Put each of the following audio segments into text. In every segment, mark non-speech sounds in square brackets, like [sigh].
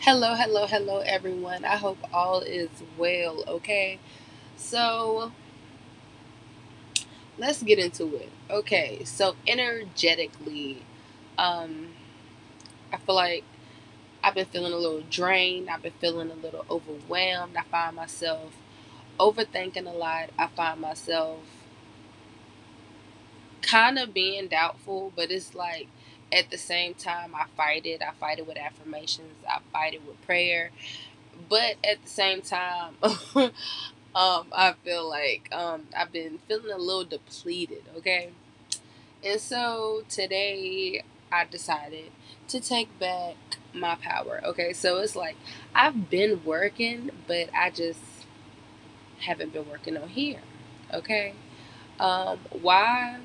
Hello, hello, hello, everyone. I hope all is well, okay? So, let's get into it. Okay, so energetically, um, I feel like I've been feeling a little drained. I've been feeling a little overwhelmed. I find myself overthinking a lot. I find myself kind of being doubtful, but it's like at the same time, I fight it. I fight it with affirmations. I fight it with prayer. But at the same time, [laughs] um, I feel like um, I've been feeling a little depleted. Okay, and so today I decided to take back my power. Okay, so it's like I've been working, but I just haven't been working on here. Okay, um, why?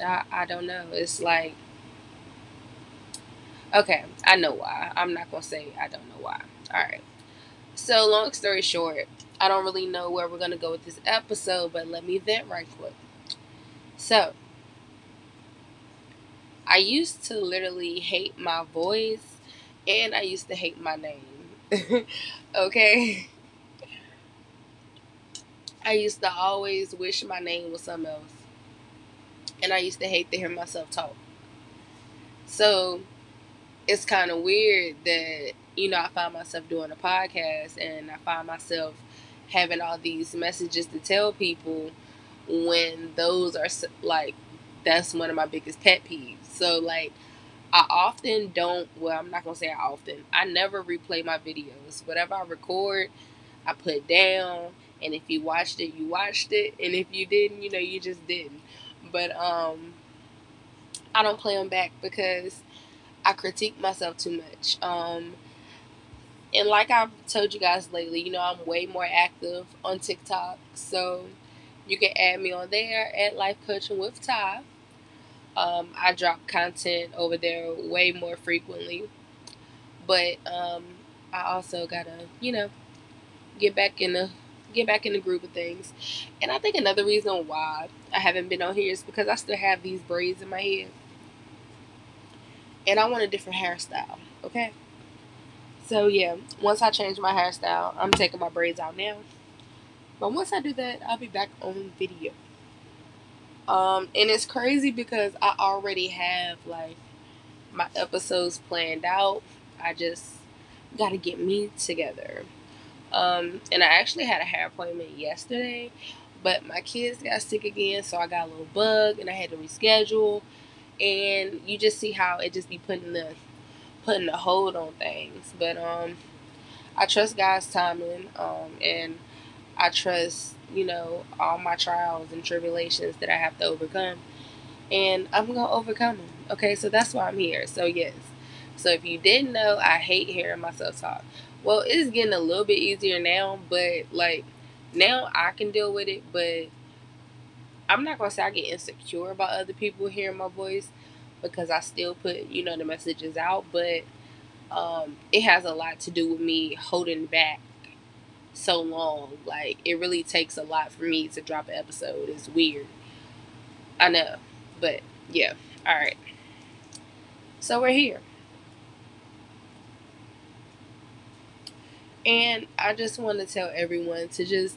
I, I don't know. It's like Okay, I know why. I'm not gonna say I don't know why. Alright. So long story short, I don't really know where we're gonna go with this episode, but let me vent right quick. So I used to literally hate my voice and I used to hate my name. [laughs] okay? I used to always wish my name was something else. And I used to hate to hear myself talk. So it's kind of weird that you know I find myself doing a podcast and I find myself having all these messages to tell people when those are like that's one of my biggest pet peeves. So like I often don't well I'm not going to say I often. I never replay my videos. Whatever I record, I put down and if you watched it, you watched it and if you didn't, you know, you just didn't. But um I don't play them back because I critique myself too much. Um, and like I've told you guys lately, you know, I'm way more active on TikTok. So you can add me on there at Life Coaching with Ty. Um, I drop content over there way more frequently. But um, I also gotta, you know, get back in the get back in the groove of things. And I think another reason why I haven't been on here is because I still have these braids in my head and I want a different hairstyle. Okay. So yeah, once I change my hairstyle, I'm taking my braids out now. But once I do that, I'll be back on video. Um, and it's crazy because I already have like my episodes planned out. I just got to get me together. Um, and I actually had a hair appointment yesterday, but my kids got sick again, so I got a little bug and I had to reschedule and you just see how it just be putting the putting the hold on things. But um, I trust God's timing, um, and I trust you know all my trials and tribulations that I have to overcome, and I'm gonna overcome them. Okay, so that's why I'm here. So yes, so if you didn't know, I hate hearing myself talk. Well, it's getting a little bit easier now, but like now I can deal with it, but I'm not gonna say I get insecure about other people hearing my voice because I still put you know the messages out, but um, it has a lot to do with me holding back so long. Like it really takes a lot for me to drop an episode. It's weird. I know, but yeah. All right. So we're here. And I just want to tell everyone to just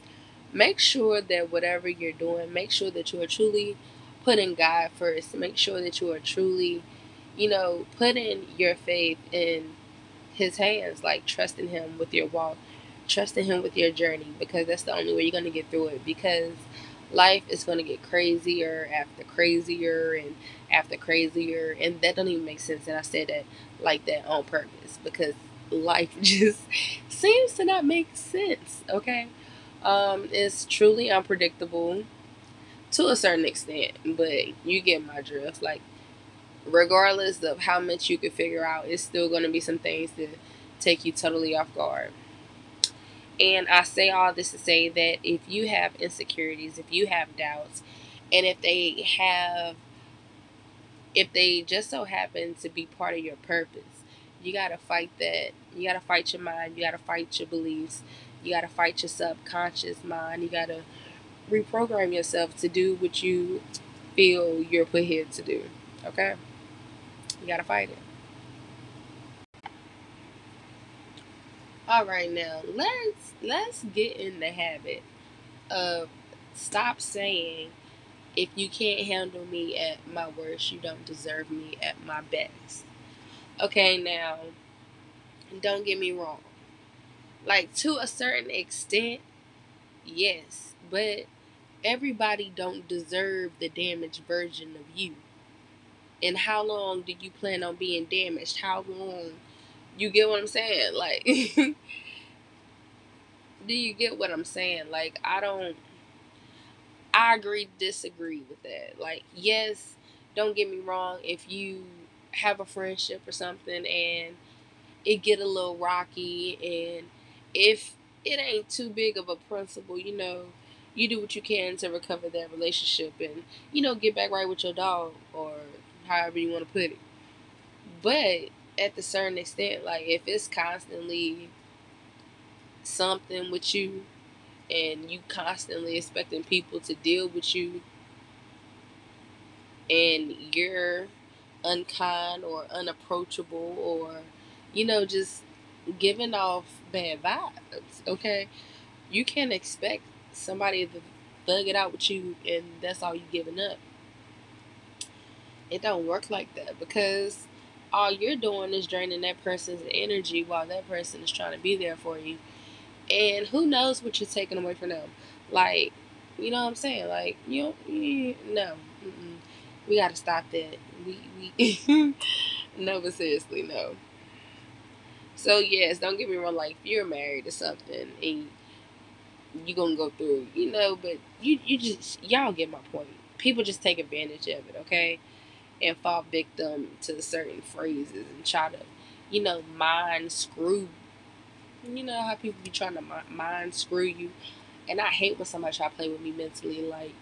make sure that whatever you're doing, make sure that you are truly putting God first. Make sure that you are truly, you know, putting your faith in His hands, like trusting Him with your walk, trusting Him with your journey, because that's the only way you're going to get through it. Because life is going to get crazier after crazier and after crazier, and that don't even make sense. And I said that like that on purpose because life [laughs] just seems to not make sense. Okay. Um, it's truly unpredictable to a certain extent, but you get my drift. Like, regardless of how much you can figure out, it's still going to be some things that take you totally off guard. And I say all this to say that if you have insecurities, if you have doubts, and if they have, if they just so happen to be part of your purpose, you got to fight that. You got to fight your mind. You got to fight your beliefs. You got to fight your subconscious mind. You got to reprogram yourself to do what you feel you're put here to do. Okay? You got to fight it. All right, now let's let's get in the habit of stop saying if you can't handle me at my worst, you don't deserve me at my best. Okay, now don't get me wrong. Like to a certain extent, yes, but everybody don't deserve the damaged version of you. And how long do you plan on being damaged? How long? You get what I'm saying? [laughs] Like do you get what I'm saying? Like I don't I agree disagree with that. Like yes, don't get me wrong, if you have a friendship or something and it get a little rocky and if it ain't too big of a principle, you know, you do what you can to recover that relationship and, you know, get back right with your dog or however you want to put it. But at the certain extent, like if it's constantly something with you and you constantly expecting people to deal with you and you're unkind or unapproachable or you know just giving off bad vibes okay? You can't expect somebody to thug it out with you and that's all you giving up. It don't work like that because all you're doing is draining that person's energy while that person is trying to be there for you. And who knows what you're taking away from them. Like you know what i'm saying? Like you, know, no mm-mm. we gotta stop that. We we [laughs] no but seriously no so yes don't get me wrong like if you're married to something and you're gonna go through you know but you you just y'all get my point people just take advantage of it okay and fall victim to certain phrases and try to you know mind screw you know how people be trying to mind screw you and i hate when somebody try to play with me mentally like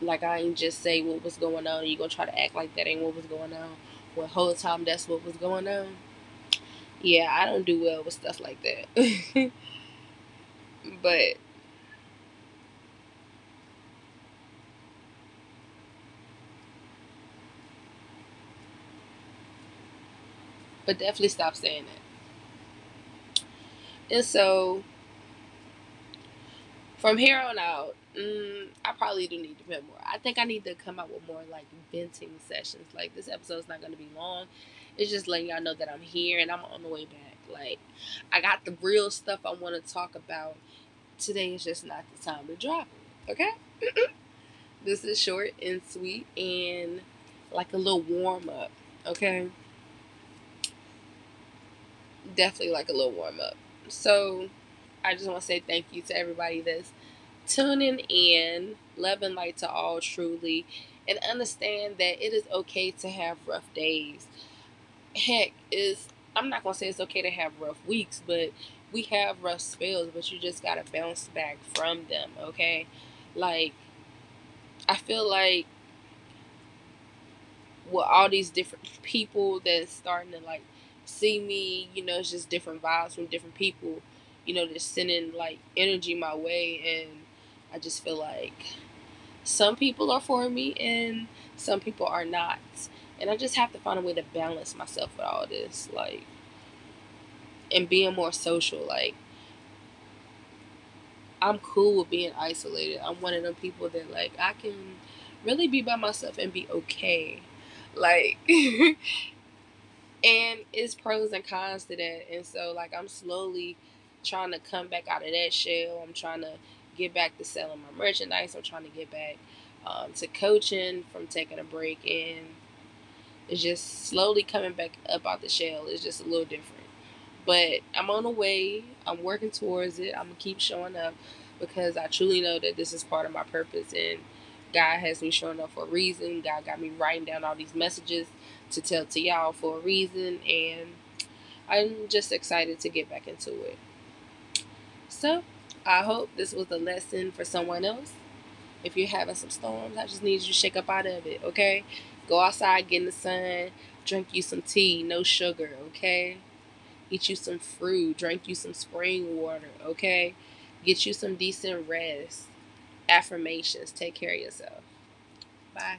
like I ain't just say what was going on. You gonna try to act like that ain't what was going on. When whole time that's what was going on. Yeah, I don't do well with stuff like that. [laughs] but but definitely stop saying that. And so from here on out, mm, I probably do need to vent more. I think I need to come out with more like venting sessions. Like this episode's not gonna be long. It's just letting y'all know that I'm here and I'm on the way back. Like I got the real stuff I want to talk about. Today is just not the time to drop. Okay. this is short and sweet and like a little warm up. Okay. Definitely like a little warm up. So I just want to say thank you to everybody that's tuning in, love and light to all truly, and understand that it is okay to have rough days. Heck, is I'm not gonna say it's okay to have rough weeks, but we have rough spells, but you just gotta bounce back from them, okay? Like I feel like with all these different people that's starting to like see me, you know, it's just different vibes from different people, you know, just sending like energy my way and I just feel like some people are for me and some people are not. And I just have to find a way to balance myself with all this. Like, and being more social. Like, I'm cool with being isolated. I'm one of them people that, like, I can really be by myself and be okay. Like, [laughs] and it's pros and cons to that. And so, like, I'm slowly trying to come back out of that shell. I'm trying to get back to selling my merchandise. I'm trying to get back um, to coaching from taking a break and it's just slowly coming back up out the shell. It's just a little different. But I'm on the way. I'm working towards it. I'm going to keep showing up because I truly know that this is part of my purpose and God has me showing up for a reason. God got me writing down all these messages to tell to y'all for a reason and I'm just excited to get back into it. So, I hope this was a lesson for someone else. If you're having some storms, I just need you to shake up out of it, okay? Go outside, get in the sun, drink you some tea, no sugar, okay? Eat you some fruit, drink you some spring water, okay? Get you some decent rest. Affirmations. Take care of yourself. Bye.